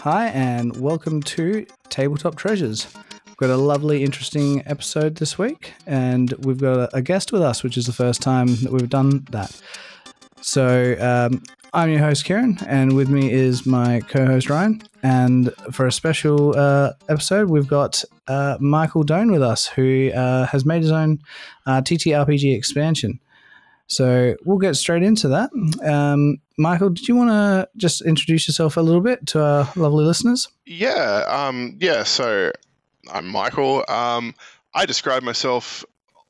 Hi, and welcome to Tabletop Treasures. We've got a lovely, interesting episode this week, and we've got a guest with us, which is the first time that we've done that. So, um, I'm your host, Keirron, and with me is my co host, Ryan. And for a special uh, episode, we've got uh, Michael Done with us, who uh, has made his own uh, TTRPG expansion. So we'll get straight into that. Um, Michael, did you want to just introduce yourself a little bit to our lovely listeners? Yeah, um, yeah. So I'm Michael. Um, I describe myself.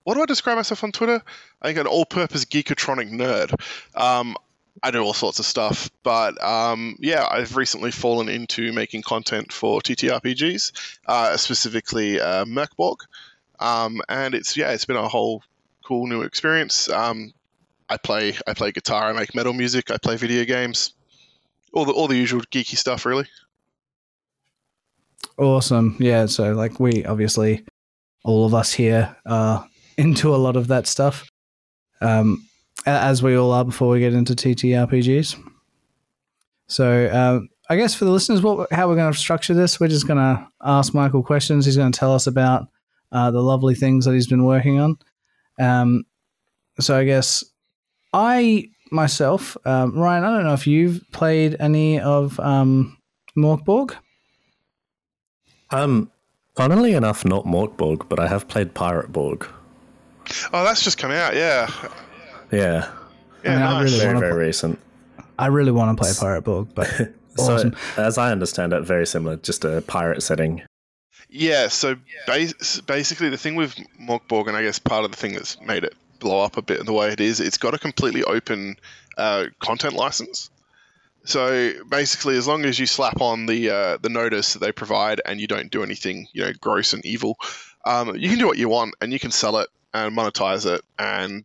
What do I describe myself on Twitter? I think an all-purpose geekatronic nerd. Um, I do all sorts of stuff, but um, yeah, I've recently fallen into making content for TTRPGs, uh, specifically uh, Morkborg, um, and it's yeah, it's been a whole cool new experience. Um, I play I play guitar, I make metal music, I play video games, all the all the usual geeky stuff, really. Awesome, yeah. So like we obviously, all of us here are into a lot of that stuff, um, as we all are before we get into TTRPGs. So um, I guess for the listeners, what how we're going to structure this, we're just going to ask Michael questions. He's going to tell us about uh, the lovely things that he's been working on. Um, so I guess I myself, um, Ryan, I don't know if you've played any of um, Morkborg. Um, funnily enough, not Morkborg, but I have played Pirate Borg. Oh, that's just come out, yeah. Yeah. Yeah, I mean, I nice. really Very, very play- recent. I really want to play Pirate Borg, but So, awesome. as I understand it, very similar, just a pirate setting. Yeah, so bas- basically the thing with Morkborg, and I guess part of the thing that's made it blow up a bit in the way it is, it's got a completely open uh, content license. So basically, as long as you slap on the uh, the notice that they provide and you don't do anything, you know, gross and evil, um, you can do what you want and you can sell it and monetize it. And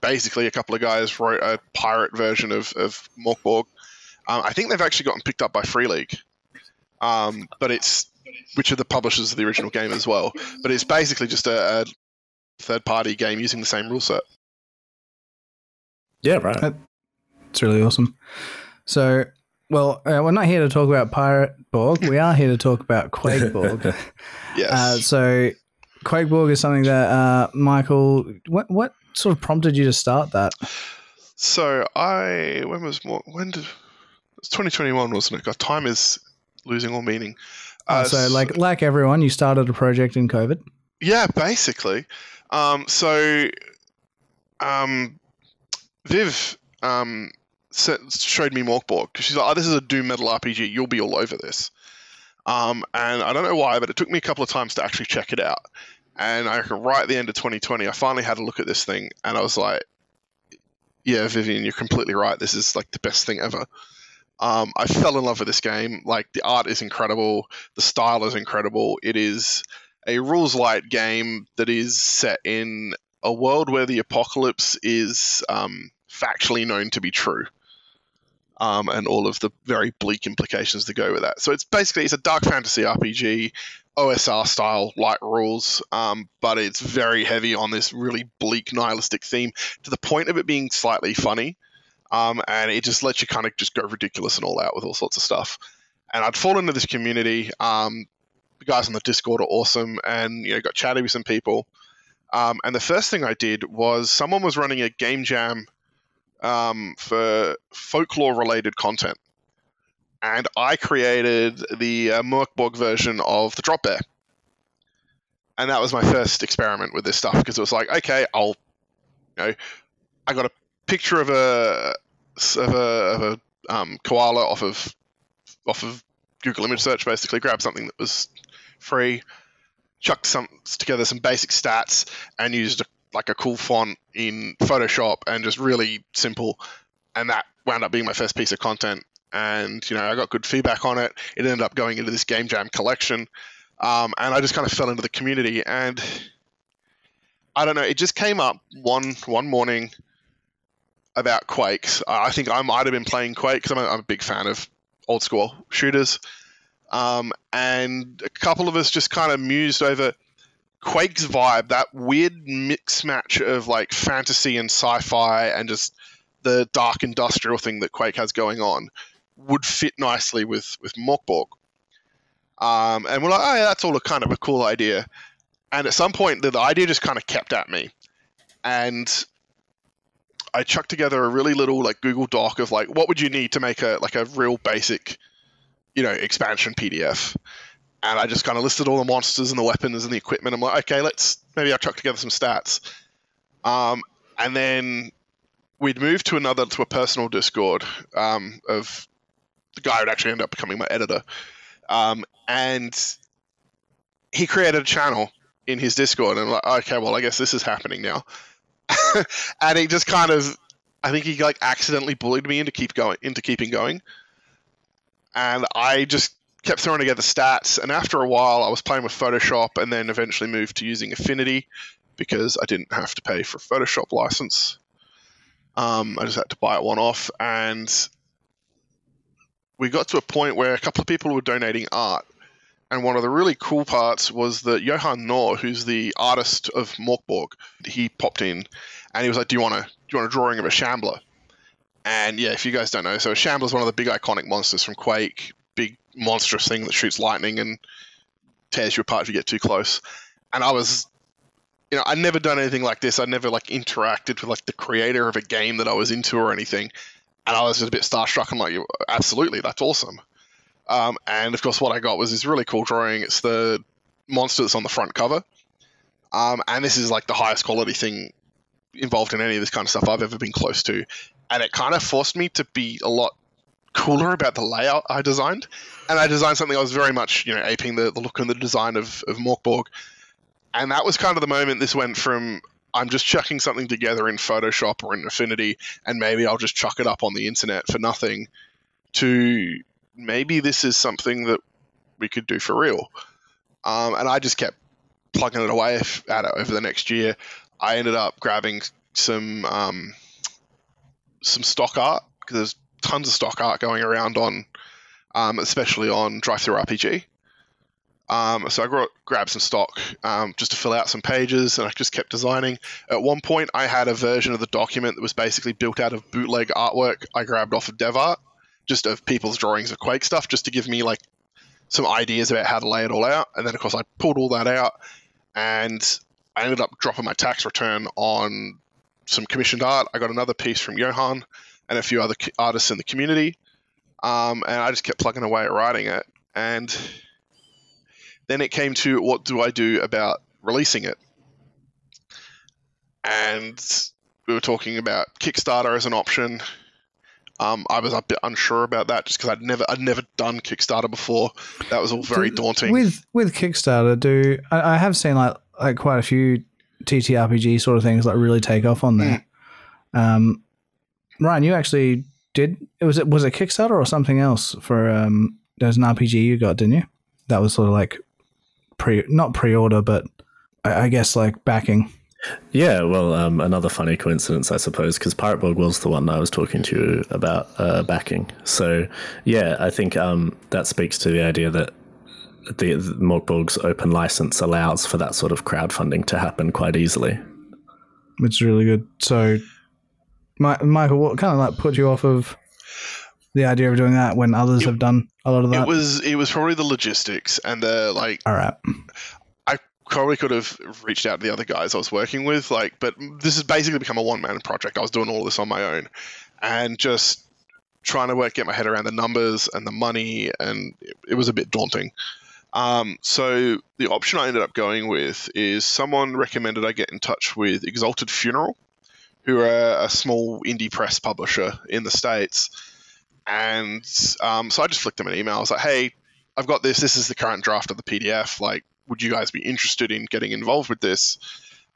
basically, a couple of guys wrote a pirate version of of Morkborg. Um, I think they've actually gotten picked up by Free League, um, but it's which are the publishers of the original game as well. But it's basically just a, a third party game using the same rule set. Yeah, right. It's really awesome. So, well, uh, we're not here to talk about Pirate Borg. We are here to talk about Quake Borg. Yes. Uh, so, Quake Borg is something that uh, Michael. What what sort of prompted you to start that? so I when was more when did it's 2021 wasn't it? God, time is losing all meaning. Uh, Uh, so, like like everyone, you started a project in COVID. Yeah, basically. Um, so, um, Viv um, showed me Morkborg because she's like, "Oh, this is a doom metal RPG. You'll be all over this." Um, and I don't know why, but it took me a couple of times to actually check it out. And I right at the end of 2020, I finally had a look at this thing, and I was like, "Yeah, Vivian, you're completely right. This is like the best thing ever." Um, I fell in love with this game. Like the art is incredible, the style is incredible. It is a rules light game that is set in a world where the apocalypse is um, factually known to be true. Um, and all of the very bleak implications that go with that. So it's basically it's a dark fantasy RPG, OSR style light rules, um, but it's very heavy on this really bleak nihilistic theme to the point of it being slightly funny, um, and it just lets you kind of just go ridiculous and all out with all sorts of stuff. And I'd fall into this community. Um, guys on the Discord are awesome, and you know got chatty with some people. Um, and the first thing I did was someone was running a game jam um, for folklore related content, and I created the uh, Morkborg version of the Drop Bear. And that was my first experiment with this stuff because it was like, okay, I'll, you know, I got a picture of a of a, of a um, koala off of off of Google image search, basically grabbed something that was free, chucked some together some basic stats, and used a, like a cool font in Photoshop and just really simple, and that wound up being my first piece of content. And you know, I got good feedback on it. It ended up going into this game jam collection, um, and I just kind of fell into the community. And I don't know, it just came up one one morning about Quakes. I think I might have been playing Quake because I'm, I'm a big fan of old school shooters. Um, and a couple of us just kind of mused over Quake's vibe, that weird mix match of like fantasy and sci-fi, and just the dark industrial thing that Quake has going on, would fit nicely with with Morkborg. Um, and we're like, oh, yeah, that's all a kind of a cool idea. And at some point, the, the idea just kind of kept at me. And I chucked together a really little like Google Doc of like, what would you need to make a like a real basic, you know, expansion PDF. And I just kind of listed all the monsters and the weapons and the equipment. I'm like, okay, let's maybe I'll chuck together some stats. Um, and then we'd moved to another to a personal Discord um, of the guy who'd actually end up becoming my editor. Um, and he created a channel in his Discord, and I'm like, okay, well, I guess this is happening now. and he just kind of, I think he like accidentally bullied me into keep going, into keeping going. And I just kept throwing together stats, and after a while, I was playing with Photoshop, and then eventually moved to using Affinity because I didn't have to pay for a Photoshop license. Um, I just had to buy it one off, and we got to a point where a couple of people were donating art. And one of the really cool parts was that Johan Nor, who's the artist of Mörk Borg, he popped in and he was like, "Do you want a do you want a drawing of a Shambler?" And yeah, if you guys don't know, so a Shambler is one of the big iconic monsters from Quake, big monstrous thing that shoots lightning and tears you apart if you get too close. And I was, you know, I'd never done anything like this. I'd never like interacted with like the creator of a game that I was into or anything and I was just a bit starstruck. I'm like, absolutely, that's awesome. Um, and of course, what I got was this really cool drawing. It's the monster that's on the front cover, um, and this is like the highest quality thing involved in any of this kind of stuff I've ever been close to. And it kind of forced me to be a lot cooler about the layout I designed. And I designed something I was very much, you know, aping the, the look and the design of, of Mörk Borg. And that was kind of the moment this went from I'm just chucking something together in Photoshop or in Affinity, and maybe I'll just chuck it up on the internet for nothing. To maybe this is something that we could do for real. Um, and I just kept plugging it away at it over the next year. I ended up grabbing some um, some stock art because there's tons of stock art going around on, um, especially on DriveThruRPG. Um, so I gra- grabbed some stock um, just to fill out some pages, and I just kept designing. At one point, I had a version of the document that was basically built out of bootleg artwork I grabbed off of DevArt, just of people's drawings of Quake stuff, just to give me like some ideas about how to lay it all out. And then, of course, I pulled all that out, and I ended up dropping my tax return on some commissioned art. I got another piece from Johan and a few other artists in the community, um, and I just kept plugging away at writing it. And then it came to what do I do about releasing it? And we were talking about Kickstarter as an option. Um, I was a bit unsure about that just because I'd never I'd never done Kickstarter before. That was all very daunting. With with Kickstarter, do I, I have seen like like quite a few TTRPG sort of things like really take off on there. Mm. Um, Ryan, you actually did. It was it was it Kickstarter or something else for um? There's an RPG you got, didn't you? That was sort of like pre not pre-order, but I, I guess like backing. Yeah, well, um, another funny coincidence, I suppose, because Pirate Borg was the one I was talking to you about uh, backing. So, yeah, I think um, that speaks to the idea that the, the Mörk Borg's open license allows for that sort of crowdfunding to happen quite easily. It's really good. So, Michael, what kind of like put you off of the idea of doing that when others it, have done a lot of that? It was it was probably the logistics and the like. All right. I probably could have reached out to the other guys I was working with, like, but this has basically become a one man project. I was doing all this on my own, and just trying to work get my head around the numbers and the money, and it, it was a bit daunting. Um, so the option I ended up going with is someone recommended I get in touch with Exalted Funeral, who are a small indie press publisher in the states and um, so I just flicked them an email. I was like, hey, I've got this. This is the current draft of the PDF. Like, would you guys be interested in getting involved with this?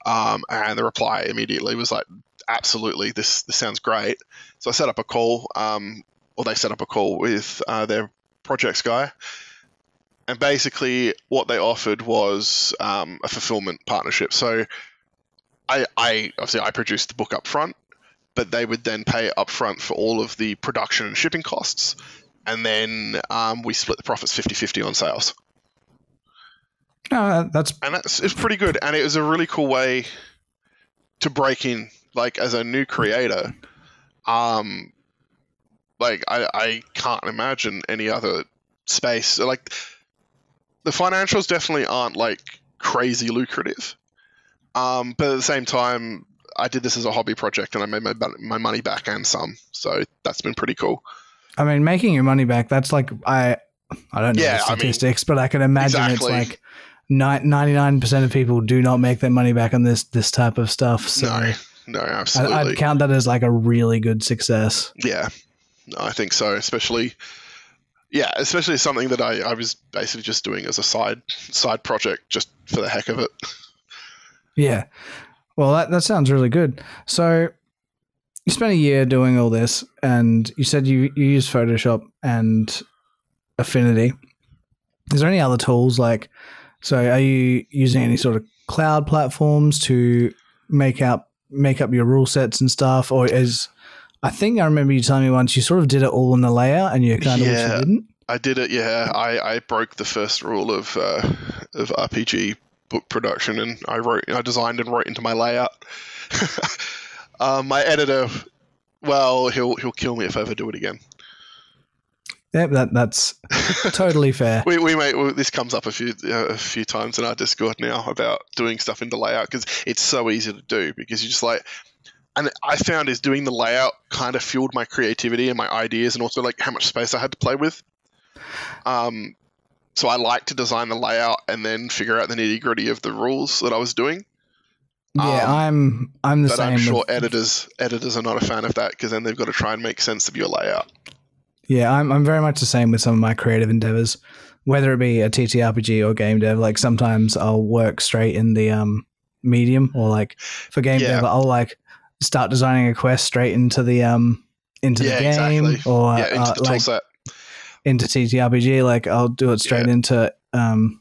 Um, and the reply immediately was like, absolutely. This this sounds great. So I set up a call, um, or they set up a call with uh, their projects guy. And basically, what they offered was um, a fulfillment partnership. So I, I obviously I produced the book up front but they would then pay upfront for all of the production and shipping costs, and then um, we split the profits 50-50 on sales. Uh, that's and that's it's pretty good, and it was a really cool way to break in, like as a new creator. Um, like I, I can't imagine any other space like the financials definitely aren't like crazy lucrative. Um, but at the same time, I did this as a hobby project and I made my, my money back and some. So that's been pretty cool. I mean, making your money back, that's like, I I don't know Yeah, the I mean, statistics, but I can imagine exactly. it's like ninety nine percent of people do not make their money back on this this type of stuff. So no, no, I, absolutely. I'd count that as like a really good success. Yeah, I think so. Especially, yeah, especially something that I, I was basically just doing as a side side project, just for the heck of it. Yeah. Well, that, that sounds really good. So you spent a year doing all this, and you said you, you use Photoshop and Affinity. Is there any other tools like? So, are you using any sort of cloud platforms to make up make up your rule sets and stuff, or is? I think I remember you telling me once you sort of did it all in the layout, and you kind of wish you didn't. I did it. Yeah, I, I broke the first rule of uh, of RPG book production, and I wrote, I designed and wrote into my layout. um, my editor, well, he'll he'll kill me if I ever do it again. Yep, that that's totally fair. We, we well, this comes up a few uh, a few times in our Discord now about doing stuff into layout because it's so easy to do because you're just like. And I found is doing the layout kind of fueled my creativity and my ideas, and also like how much space I had to play with. Um, so I like to design the layout and then figure out the nitty gritty of the rules that I was doing. Yeah, Um, I'm I'm the But same. I'm sure with- editors editors are not a fan of that because then they've got to try and make sense of your layout. Yeah, I'm I'm very much the same with some of my creative endeavors, whether it be a TTRPG or game dev. Like sometimes I'll work straight in the um medium, or like for game Yeah. dev, I'll like start designing a quest straight into the um into Yeah, the game, exactly. or yeah, into uh, the like set. into TTRPG. Like I'll do it straight Yeah. into um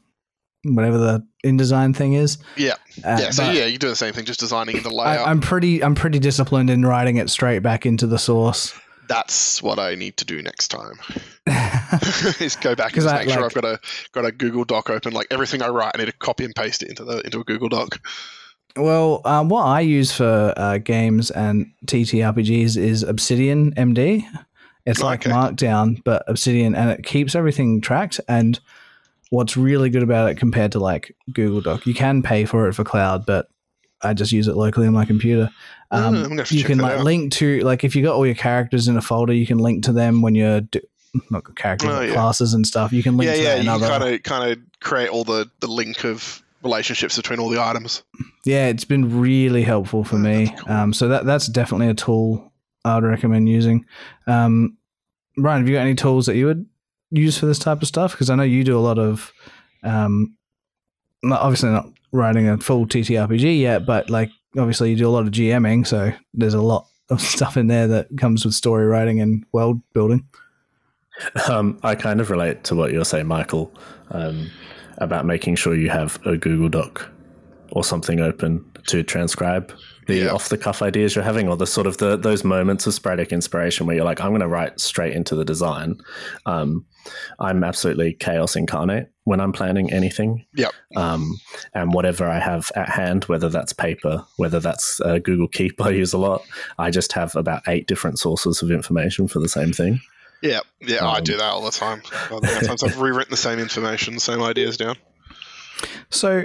whatever the InDesign thing is. Yeah, Uh, yeah. So yeah, you do the same thing, just designing in the layout. I, I'm pretty I'm pretty disciplined in writing it straight back into the source. That's what I need to do next time. is go back and just I, make sure I've got a got a Google Doc open. Like everything I write, I need to copy and paste it into the into a Google Doc. Well, um, what I use for uh, games and TTRPGs is Obsidian MD. It's like Okay. Markdown, but Obsidian, and it keeps everything tracked. And what's really good about it compared to like Google Doc, you can pay for it for cloud, but I just use it locally on my computer. Mm, Um, I'm gonna have to you can like out. link to like if you got all your characters in a folder, you can link to them when you're do- not characters, Oh, yeah. classes and stuff. You can link Yeah, to yeah. You kind of kind of create all the the link of relationships between all the items. Yeah, it's been really helpful for Oh, me. cool. Um, so that that's definitely a tool I'd recommend using. Um, Ryan, have you got any tools that you would use for this type of stuff? Because I know you do a lot of, um, not- obviously not writing a full TTRPG yet, but like obviously you do a lot of GMing, so there's a lot of stuff in there that comes with story writing and world building. Um, I kind of relate to what you're saying, Michael, um, about making sure you have a Google Doc or something open to transcribe the Yeah. off the cuff ideas you're having, or the sort of the those moments of sporadic inspiration where you're like, I'm going to write straight into the design. Um, I'm absolutely chaos incarnate when I'm planning anything. Yep. Um, and whatever I have at hand, whether that's paper, whether that's uh, Google Keep, I use a lot. I just have about eight different sources of information for the same thing. Yeah, yeah. I Um, do that all the time. Sometimes I've rewritten the same information, same ideas down. So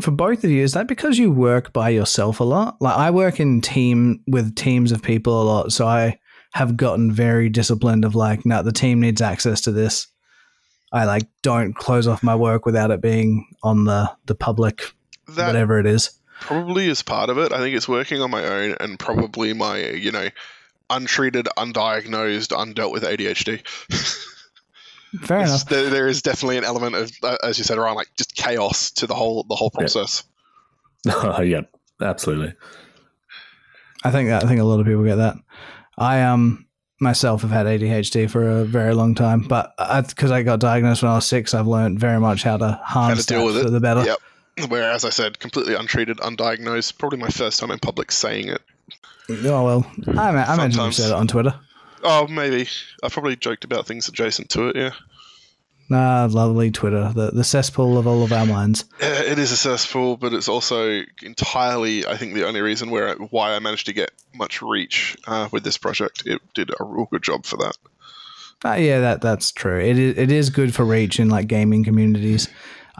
for both of you, is that because you work by yourself a lot? Like I work in team with teams of people a lot, so I have gotten very disciplined of like, no, the team needs access to this. I like don't close off my work without it being on the the public That whatever it is. probably is part of it. I think it's working on my own and probably my, you know, untreated, undiagnosed, undealt with ADHD. Fair It's- enough. There, there is definitely an element of, uh, as you said, around like just chaos to the whole the whole process. yeah, absolutely. I think that I think a lot of people get that. I um myself have had ADHD for a very long time, but because I, got diagnosed when I was six, I've learned very much how to harness deal with it. for the better. Yep. Where, as I said, completely untreated, undiagnosed. Probably my first time in public saying it. Oh well, I, I imagine you said it on Twitter. Oh, maybe. I probably joked about things adjacent to it. Yeah. Ah, lovely Twitter, the the cesspool of all of our minds. Yeah, it is a cesspool, but it's also entirely, I think, the only reason where why I managed to get much reach uh, with this project. It did a real good job for that. Uh, yeah, that that's true. It is, it is good for reach in like gaming communities.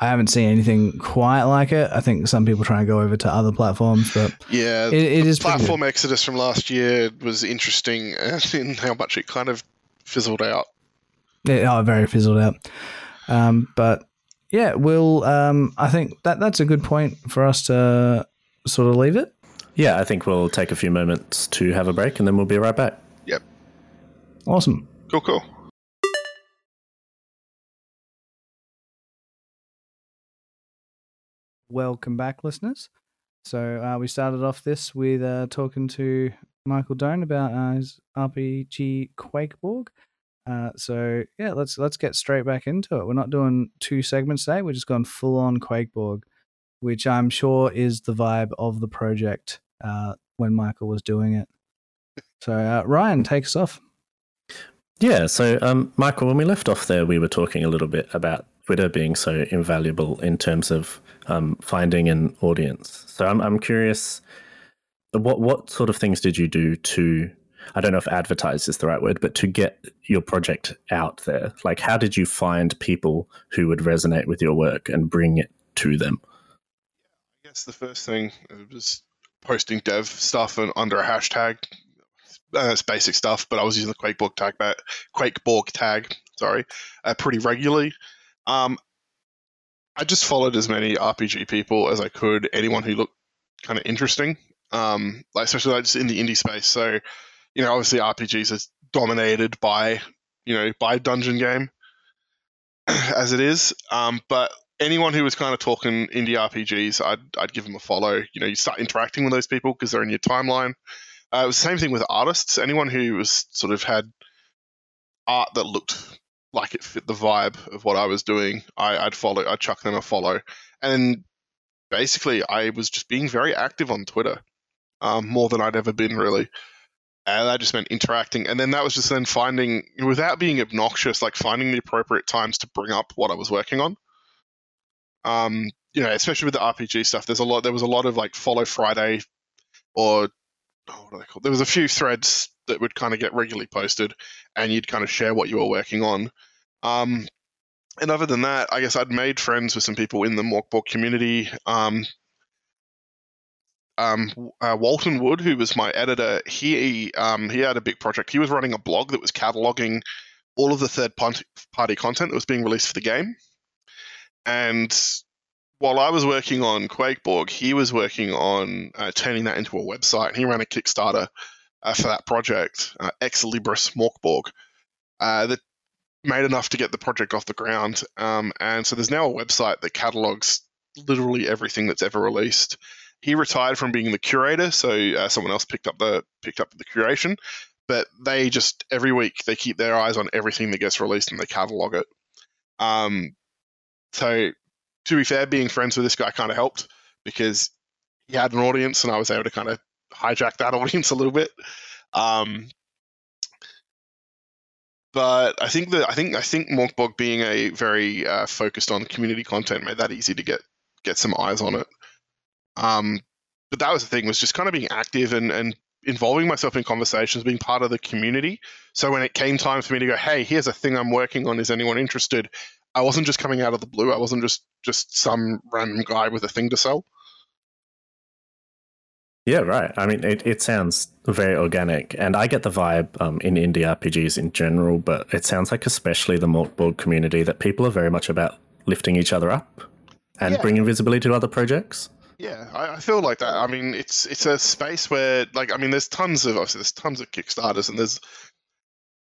I haven't seen anything quite like it. I think some people try and go over to other platforms, but Yeah, it, it the is platform exodus from last year was interesting in how much it kind of fizzled out. Yeah, oh, very fizzled out. Um, but yeah, we'll. Um, I think that that's a good point for us to sort of leave it. Yeah, I think we'll take a few moments to have a break and then we'll be right back. Yep. Awesome. Cool, cool. Welcome back, listeners. So uh, we started off this with uh, talking to Michael Done about uh, his RPG Quakeborg. Uh, so yeah, let's let's get straight back into it. We're not doing two segments today. We're just going full on Quakeborg, which I'm sure is the vibe of the project uh, when Michael was doing it. So uh, Ryan, take us off. Yeah, so um, Michael, when we left off there, we were talking a little bit about Twitter being so invaluable in terms of um, finding an audience. So I'm, I'm curious, what what sort of things did you do to, I don't know if advertise is the right word, but to get your project out there? Like, how did you find people who would resonate with your work and bring it to them? I guess the first thing was posting dev stuff and under a hashtag. Uh, basic stuff, but I was using the Quakeborg tag, ba- Quakeborg tag, sorry, uh, pretty regularly. Um, I just followed as many RPG people as I could, anyone who looked kind of interesting, um, like especially like just in the indie space. So, you know, obviously RPGs is dominated by, you know, by dungeon game as it is. Um, but anyone who was kind of talking indie RPGs, I'd, I'd give them a follow. You know, you start interacting with those people because they're in your timeline. Uh, it was the same thing with artists. Anyone who was sort of had art that looked like it fit the vibe of what I was doing, I, I'd follow. I'd chuck them a follow, and basically, I was just being very active on Twitter, um, more than I'd ever been really. And I just meant interacting, and then that was just then finding, without being obnoxious, like finding the appropriate times to bring up what I was working on. Um, you know, especially with the RPG stuff, there's a lot. There was a lot of like follow Friday, or oh, what are they called? There was a few threads that would kind of get regularly posted, and you'd kind of share what you were working on. Um, and other than that, I guess I'd made friends with some people in the Morkborg community. Um, um, uh, Walton Wood, who was my editor, he um, he had a big project. He was running a blog that was cataloging all of the third party content that was being released for the game. And while I was working on Quakeborg, he was working on uh, turning that into a website. He ran a Kickstarter uh, for that project, uh, Ex Libris Morkborg, uh, that made enough to get the project off the ground. Um, and so there's now a website that catalogs literally everything that's ever released. He retired from being the curator, so uh, someone else picked up the picked up the curation. But they just every week they keep their eyes on everything that gets released and they catalog it. Um, so to be fair, being friends with this guy kind of helped because he had an audience and I was able to kind of hijack that audience a little bit. Um, but I think that I think I think Morkborg being a very uh, focused on community content made that easy to get get some eyes on it. Um, but that was the thing was just kind of being active and and involving myself in conversations, being part of the community. So when it came time for me to go, hey, here's a thing I'm working on. Is anyone interested? I wasn't just coming out of the blue. I wasn't just just some random guy with a thing to sell. Yeah, right. I mean, it, it sounds very organic, and I get the vibe um, in indie RPGs in general, but it sounds like especially the Morkborg community that people are very much about lifting each other up and Yeah. bringing visibility to other projects. Yeah, I, I feel like that. I mean, it's it's a space where, like, I mean, there's tons of obviously there's tons of Kickstarters, and there's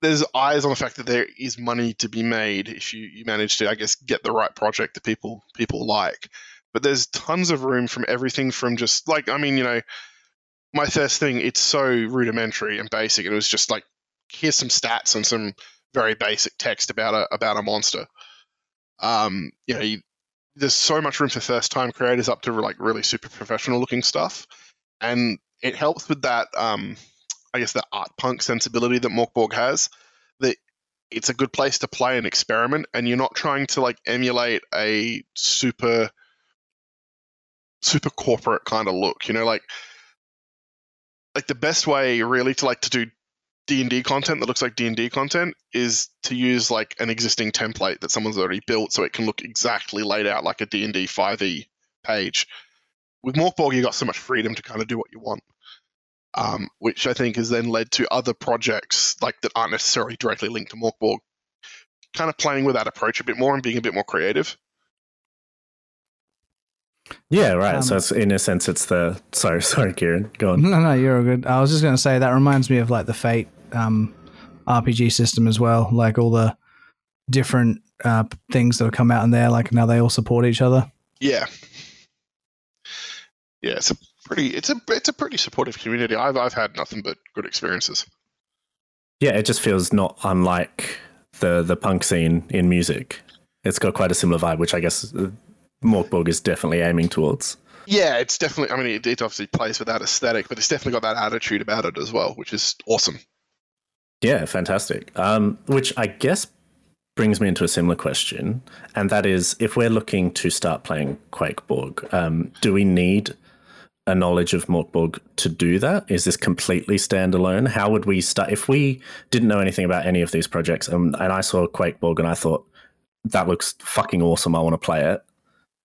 there's eyes on the fact that there is money to be made if you, you manage to, I guess, get the right project that people people like. But there's tons of room from everything from just like, I mean, you know, my first thing it's so rudimentary and basic. It was just like, here's some stats and some very basic text about a about a monster. Um, you know, you, there's so much room for first time creators up to like really super professional looking stuff and it helps with that um i guess the art punk sensibility that morkborg has that it's a good place to play and experiment and you're not trying to like emulate a super super corporate kind of look you know like like the best way really to like to do D&D content that looks like D&D content is to use like an existing template that someone's already built so it can look exactly laid out like a D&D 5e page. With Morkborg, you got so much freedom to kind of do what you want, um, which I think has then led to other projects like that aren't necessarily directly linked to Morkborg, kind of playing with that approach a bit more and being a bit more creative. Yeah, right. Um, so it's, in a sense, it's the sorry, sorry, Keirron, go on. No, no, you're all good. I was just going to say that reminds me of like the Fate um, RPG system as well, like all the different uh, things that have come out in there, like now they all support each other. Yeah, yeah, it's a pretty it's a it's a pretty supportive community. I've I've had nothing but good experiences. Yeah, it just feels not unlike the the punk scene in music. It's got quite a similar vibe, which I guess uh, Morkborg is definitely aiming towards. Yeah, it's definitely. I mean, it, it obviously plays with that aesthetic, but it's definitely got that attitude about it as well, which is awesome. Yeah, fantastic. Um, which I guess brings me into a similar question, and that is, if we're looking to start playing Quakeborg, um, do we need a knowledge of Morkborg to do that? Is this completely standalone? How would we start if we didn't know anything about any of these projects? And, and I saw Quakeborg and I thought that looks fucking awesome. I want to play it.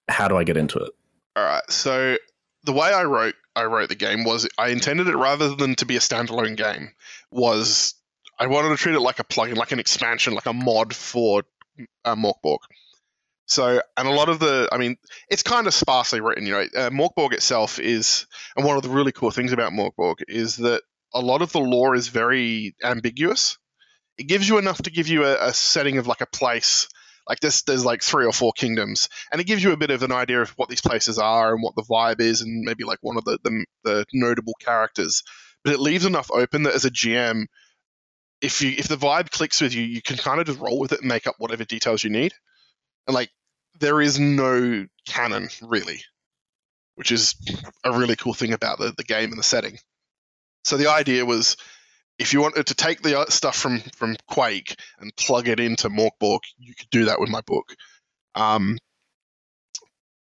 How do I get into it? All right. So the way I wrote I wrote the game was I intended it rather than to be a standalone game was I wanted to treat it like a plugin, like an expansion, like a mod for uh, Morkborg. So, and a lot of the, I mean, it's kind of sparsely written. You know, uh, Morkborg itself is, and one of the really cool things about Morkborg is that a lot of the lore is very ambiguous. It gives you enough to give you a, a setting of like a place. Like this, there's like three or four kingdoms, and it gives you a bit of an idea of what these places are and what the vibe is, and maybe like one of the the, the notable characters. But it leaves enough open that as a GM, if you if the vibe clicks with you, you can kind of just roll with it and make up whatever details you need. And like there is no canon really, which is a really cool thing about the, the game and the setting. So the idea was if you wanted to take the stuff from from Quake and plug it into Morkborg, you could do that with my book. Um,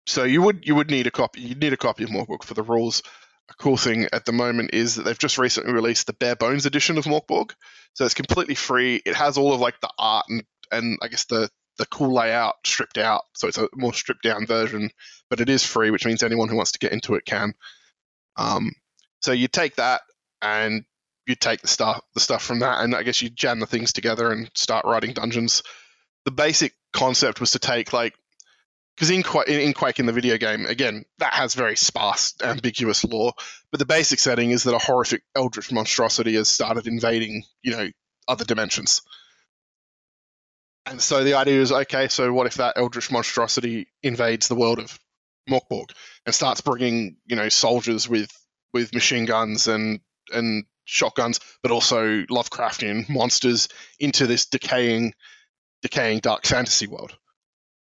so you would you would need a copy. You need a copy of Morkborg for the rules. A cool thing at the moment is that they've just recently released the bare bones edition of Morkborg, so it's completely free. It has all of like the art and and I guess the the cool layout stripped out, so it's a more stripped down version, but it is free, which means anyone who wants to get into it can. Um, so you take that and you take the stuff the stuff from that, and I guess you jam the things together and start writing dungeons. The basic concept was to take like because in, Qu- in Quake in the video game, again, that has very sparse, ambiguous lore. But the basic setting is that a horrific eldritch monstrosity has started invading, you know, other dimensions. And so the idea is, okay, so what if that eldritch monstrosity invades the world of Morkborg and starts bringing, you know, soldiers with with machine guns and and shotguns, but also Lovecraftian monsters into this decaying, decaying dark fantasy world.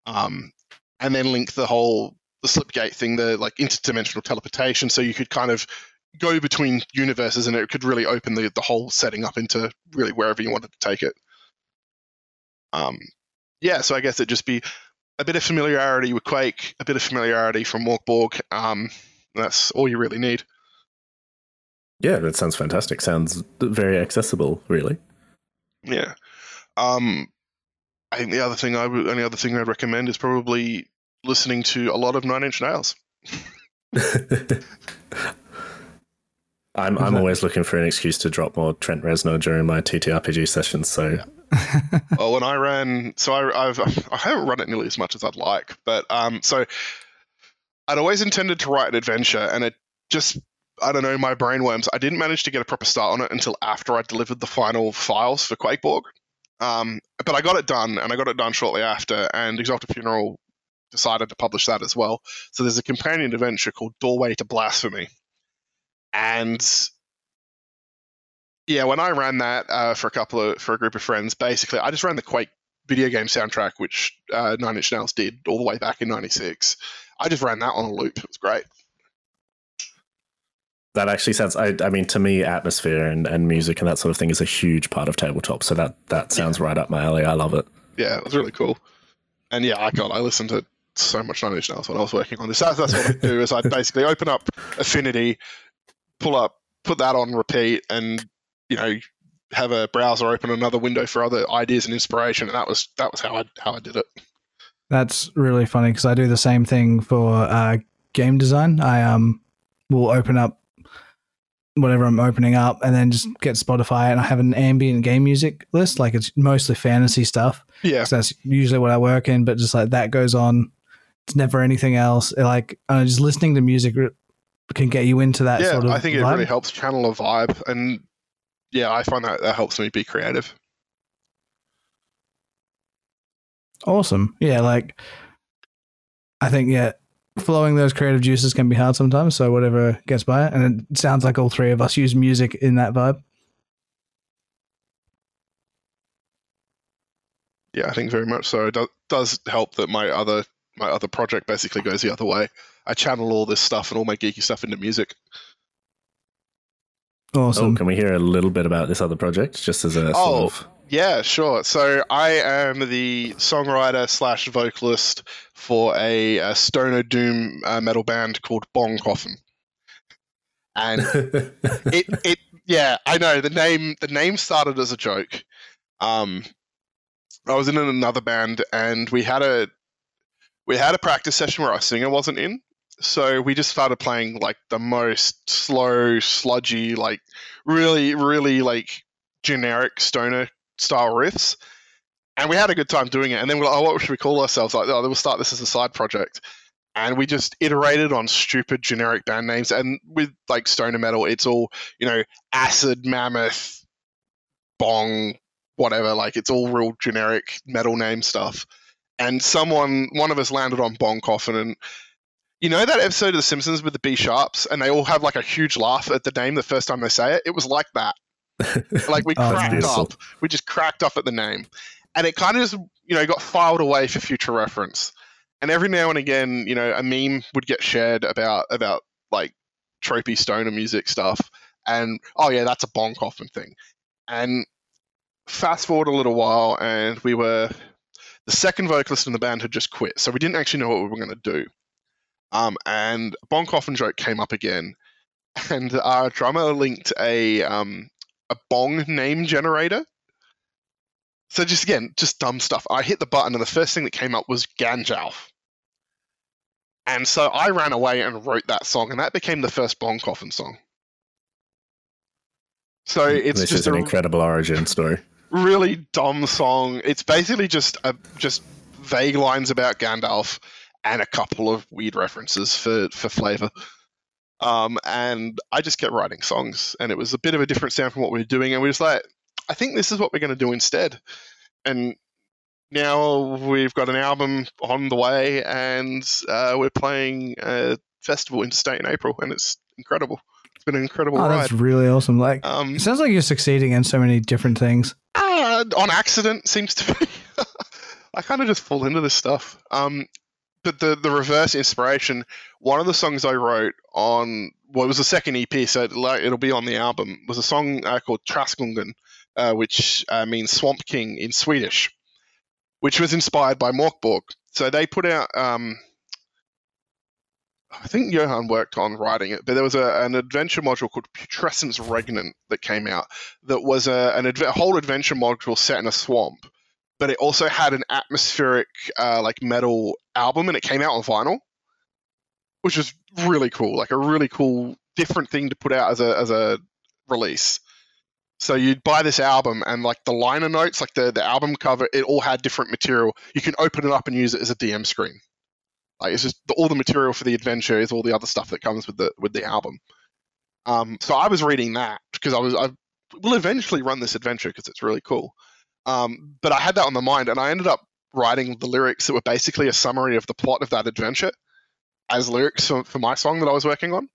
Um, and then link the whole the slipgate thing, the like interdimensional teleportation, so you could kind of go between universes, and it could really open the the whole setting up into really wherever you wanted to take it. Um, yeah, so I guess it'd just be a bit of familiarity with Quake, a bit of familiarity from Morkborg. Um, that's all you really need. Yeah, that sounds fantastic. Sounds very accessible, really. Yeah. Um, I think the other thing I would, only other thing I'd recommend is probably listening to a lot of Nine Inch Nails. I'm I'm always looking for an excuse to drop more Trent Reznor during my TTRPG sessions. So well, when I ran, so I, I've I haven't run it nearly as much as I'd like, but um, so I'd always intended to write an adventure, and it just I don't know my brainworms. I didn't manage to get a proper start on it until after I delivered the final files for Quakeborg. Um, but I got it done, and I got it done shortly after, and Exalted Funeral decided to publish that as well. So there's a companion adventure called Doorway to Blasphemy, and yeah, when I ran that uh, for a couple of for a group of friends, basically I just ran the Quake video game soundtrack, which uh, Nine Inch Nails did all the way back in '96. I just ran that on a loop. It was great. That actually sounds. I, I mean, to me, atmosphere and, and music and that sort of thing is a huge part of tabletop. So that that sounds right up my alley. I love it. Yeah, it was really cool. And yeah, I got I listened to so much Nine Inch Nails when I was working on this. That's, that's what I do. Is I basically open up Affinity, pull up, put that on repeat, and you know have a browser open another window for other ideas and inspiration, and that was that was how I how I did it. That's really funny because I do the same thing for uh, game design. I um will open up whatever I'm opening up and then just get Spotify and I have an ambient game music list. Like it's mostly fantasy stuff. Yeah, 'cause that's usually what I work in. But just like that goes on. It's never anything else. Like uh, just listening to music can get you into that yeah. sort of. I think it vibe. really helps channel a vibe, and yeah, I find that that helps me be creative. Awesome. Yeah, like I think yeah, flowing those creative juices can be hard sometimes. So whatever gets by it, and it sounds like all three of us use music in that vibe. Yeah, I think very much so. It does help that my other my other project basically goes the other way. I channel all this stuff and all my geeky stuff into music. Oh, awesome. Oh, can we hear a little bit about this other project, just as a Oh. sort of Yeah, sure. So I am the songwriter slash vocalist for a, a stoner doom uh, metal band called Bong Coffin, and it it yeah I know the name the name started as a joke. Um, I was in another band and we had a we had a practice session where our singer wasn't in, so we just started playing like the most slow, sludgy, like really, really like generic stoner style riffs. And we had a good time doing it. And then we're like, oh, what should we call ourselves? Like, oh, we'll start this as a side project. And we just iterated on stupid generic band names. And with like stoner metal, it's all, you know, acid, mammoth, bong, whatever. Like, it's all real generic metal name stuff. And someone, one of us landed on Bong Coffin. And you know that episode of The Simpsons with the B Sharps? And they all have like a huge laugh at the name the first time they say it? It was like that. Like, we Oh, cracked up. We just cracked up at the name. And it kind of just, you know, got filed away for future reference. And every now and again, you know, a meme would get shared about about like tropey stoner music stuff. And oh yeah, that's a Coffin thing. And fast forward a little while, and we were the second vocalist in the band had just quit, so we didn't actually know what we were going to do. Um, and Coffin joke came up again, and our drummer linked a um, a bong name generator. So just again, just dumb stuff. I hit the button, and the first thing that came up was Ganjalf. And so I ran away and wrote that song, and that became the first Bong Coffin song. So hmm, it's this just is an incredible origin story. really dumb song. It's basically just a, just vague lines about Gandalf and a couple of weird references for for flavor. Um, and I just kept writing songs, and it was a bit of a different sound from what we were doing, and we was like, I think this is what we're going to do instead. And now we've got an album on the way, and uh, we're playing a festival interstate in April, and it's incredible. It's been an incredible Oh, ride. that's really awesome. Like Um, it sounds like you're succeeding in so many different things. uh, on accident seems to be. I kind of just fall into this stuff. Um, but the the reverse inspiration. One of the songs I wrote on well, was the second EP, so it'll, it'll be on the album. Was a song uh, called Traskungen, uh, which uh, means Swamp King in Swedish, which was inspired by Morkborg. So they put out. Um, I think Johan worked on writing it, but there was a, an adventure module called Putrescence Regnant that came out that was a, an adve- a whole adventure module set in a swamp, but it also had an atmospheric uh, like metal album, and it came out on vinyl, which was really cool. Like a really cool, different thing to put out as a as a release. So you'd buy this album, and like the liner notes, like the the album cover, it all had different material. You can open it up and use it as a DM screen. Like it's just the, all the material for the adventure is all the other stuff that comes with the with the album. Um, so I was reading that because I was I will eventually run this adventure because it's really cool. Um, but I had that on the mind, and I ended up writing the lyrics that were basically a summary of the plot of that adventure as lyrics for, for my song that I was working on.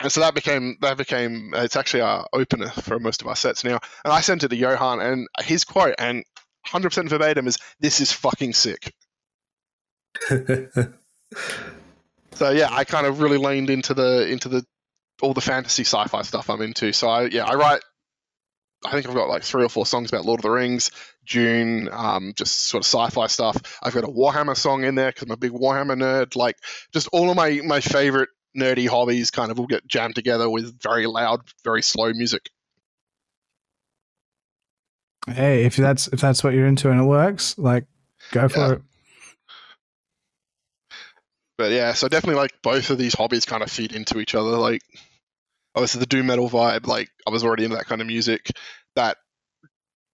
And so that became that became it's actually our opener for most of our sets now. And I sent it to Johan, and his quote and 100% verbatim is, "This is fucking sick." So yeah, I kind of really leaned into the into the all the fantasy sci-fi stuff I'm into. So I yeah, I write. I think I've got like three or four songs about Lord of the Rings, Dune, um, just sort of sci-fi stuff. I've got a Warhammer song in there because I'm a big Warhammer nerd. Like just all of my my favorite nerdy hobbies kind of all get jammed together with very loud, very slow music. Hey, if that's if that's what you're into and it works, like go for Yeah. it. But yeah, so definitely like both of these hobbies kind of feed into each other. Like obviously the doom metal vibe, like I was already into that kind of music. That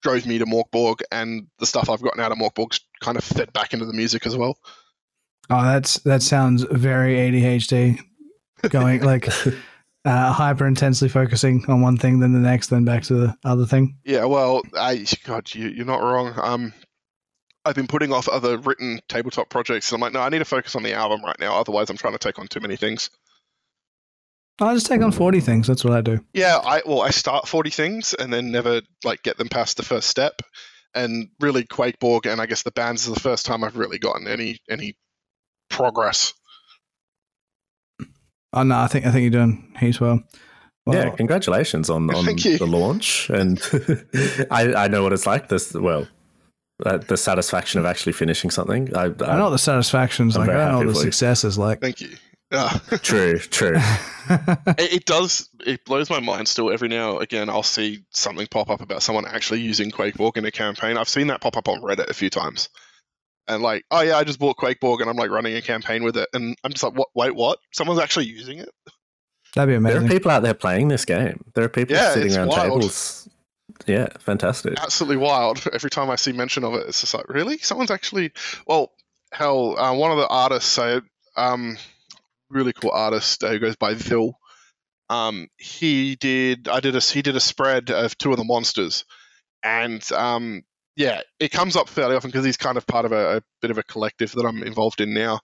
drove me to Morkborg, and the stuff I've gotten out of Morkborg's kind of fed back into the music as well. Oh, that's that sounds very ADHD. Going like uh, hyper intensely focusing on one thing, then the next, then back to the other thing. Yeah, well, I God, you, you're not wrong. Um, I've been putting off other written tabletop projects, and I'm like, no, I need to focus on the album right now. Otherwise, I'm trying to take on too many things. I just take on forty things. That's what I do. Yeah, I well, I start 40 things and then never like get them past the first step. And really, Qvke Borg and I guess the bands is the first time I've really gotten any any progress. Oh no, I think I think you're doing heaps well. well yeah, congratulations on, on Thank you. the launch. And I, I know what it's like. This well, uh, the satisfaction of actually finishing something. I, I know the satisfactions I'm like. I know the for you. success is like. Thank you. Yeah. true, true. it, it does. It blows my mind still. Every now and again, I'll see something pop up about someone actually using Qvke Borg in a campaign. I've seen that pop up on Reddit a few times. And like, oh yeah, I just bought Qvke Borg and I'm like running a campaign with it, and I'm just like, what? Wait, what? Someone's actually using it? That'd be amazing. There are people out there playing this game. There are people Yeah, sitting around wild. tables. Yeah, fantastic. absolutely wild. Every time I see mention of it, it's just like, really? Someone's actually. Well, hell, uh, one of the artists, so, um, really cool artist who goes by Vil. Um, he did. I did a. He did a spread of two of the monsters, and um, yeah, it comes up fairly often because he's kind of part of a, a bit of a collective that I'm involved in now.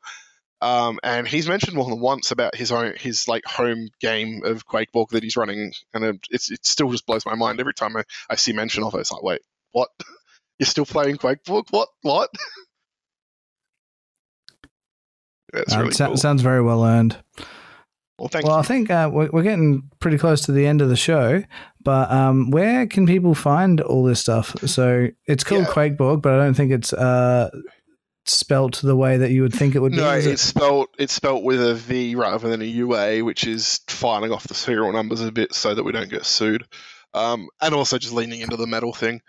Um, and he's mentioned more than once about his own his like home game of Qvke Borg that he's running, and it's it still just blows my mind every time I, I see mention of it. It's like, wait, what? You're still playing Qvke Borg? What? What? it's Uh, really it cool. Sounds very well earned. well, thank Well, I think uh, we're, we're getting pretty close to the end of the show, but um, where can people find all this stuff? So it's called Yeah. Qvke Borg, but I don't think it's uh, spelt the way that you would think it would No, be. it? it's spelt it's spelt with a V rather than a UA, which is filing off the serial numbers a bit so that we don't get sued, um, and also just leaning into the metal thing.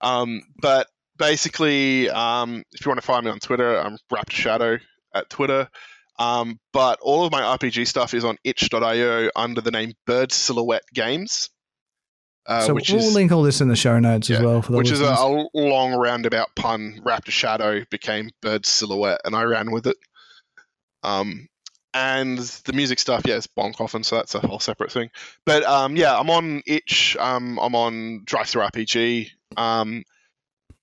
Um, but basically, um, if you want to find me on Twitter, I'm Raptor Shadow at Twitter. Um, but all of my RPG stuff is on itch.io under the name Bird Silhouette Games. Uh, so which we'll is link all this in the show notes as well for the which is a, long roundabout pun. Raptor Shadow became Bird Silhouette, and I ran with it. Um, and the music stuff, yeah, it's Bonk often, so that's a whole separate thing. But um, yeah, I'm on Itch. Um, I'm on DriveThruRPG. Um,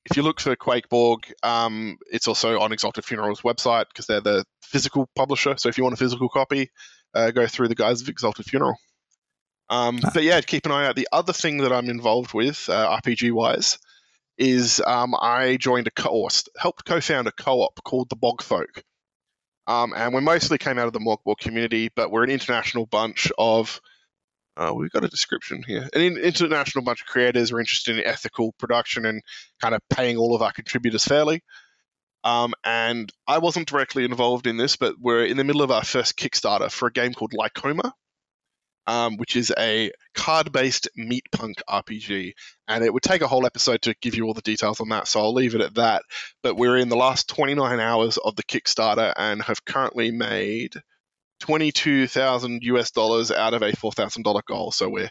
if you look for Qvke Borg, um, it's also on Exalted Funeral's website because they're the physical publisher. So if you want a physical copy, uh, go through the guys of Exalted Funeral. Um, Ah. but yeah, keep an eye out. The other thing that I'm involved with, uh, RPG wise, is um, I joined a co- or helped co-found a co-op called the Bog Folk. Um, and we mostly came out of the Morkborg community, but we're an international bunch of. Uh, we've got a description here. An international bunch of creators are interested in ethical production and kind of paying all of our contributors fairly. Um, and I wasn't directly involved in this, but we're in the middle of our first Kickstarter for a game called Lycoma, um, which is a card-based meat punk RPG. And it would take a whole episode to give you all the details on that, so I'll leave it at that. But we're in the last 29 hours of the Kickstarter and have currently made 22,000 US dollars out of a $4,000 goal. So we're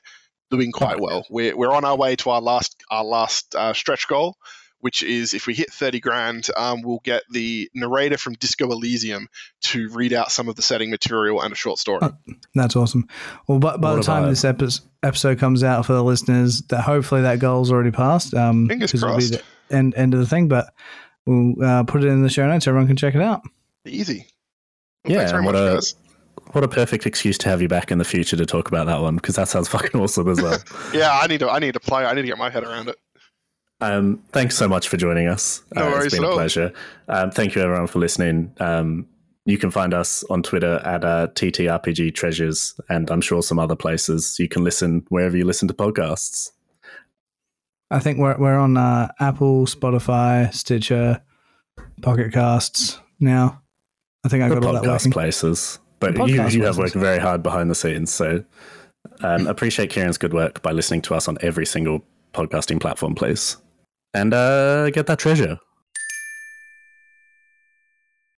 doing quite well. We're, we're on our way to our last our last uh, stretch goal, which is if we hit 30 grand, um, we'll get the narrator from Disco Elysium to read out some of the setting material and a short story. Oh, That's awesome. Well, by, by the time about- this epi- episode comes out for the listeners, that hopefully that goal's already passed. Um, Fingers 'cause it'll be crossed. the end end of the thing, but we'll uh, put it in the show notes. So everyone can check it out. Easy. Well, Yeah, thanks very much, what a- guys. What a perfect excuse to have you back in the future to talk about that one because that sounds fucking awesome as well. Yeah, I need to I need to play. I need to get my head around it. Um, thanks so much for joining us. No Uh, worries it's been at a all. pleasure. Um, thank you everyone for listening. Um, you can find us on Twitter at uh, TTRPG Treasures, and I'm sure some other places. You can listen wherever you listen to podcasts. I think we're we're on uh, Apple, Spotify, Stitcher, Pocket Casts now. I think I The got all that podcast working. places, but you, you have worked very hard behind the scenes. So um, appreciate Keirron's good work by listening to us on every single podcasting platform, please. and uh, get that treasure.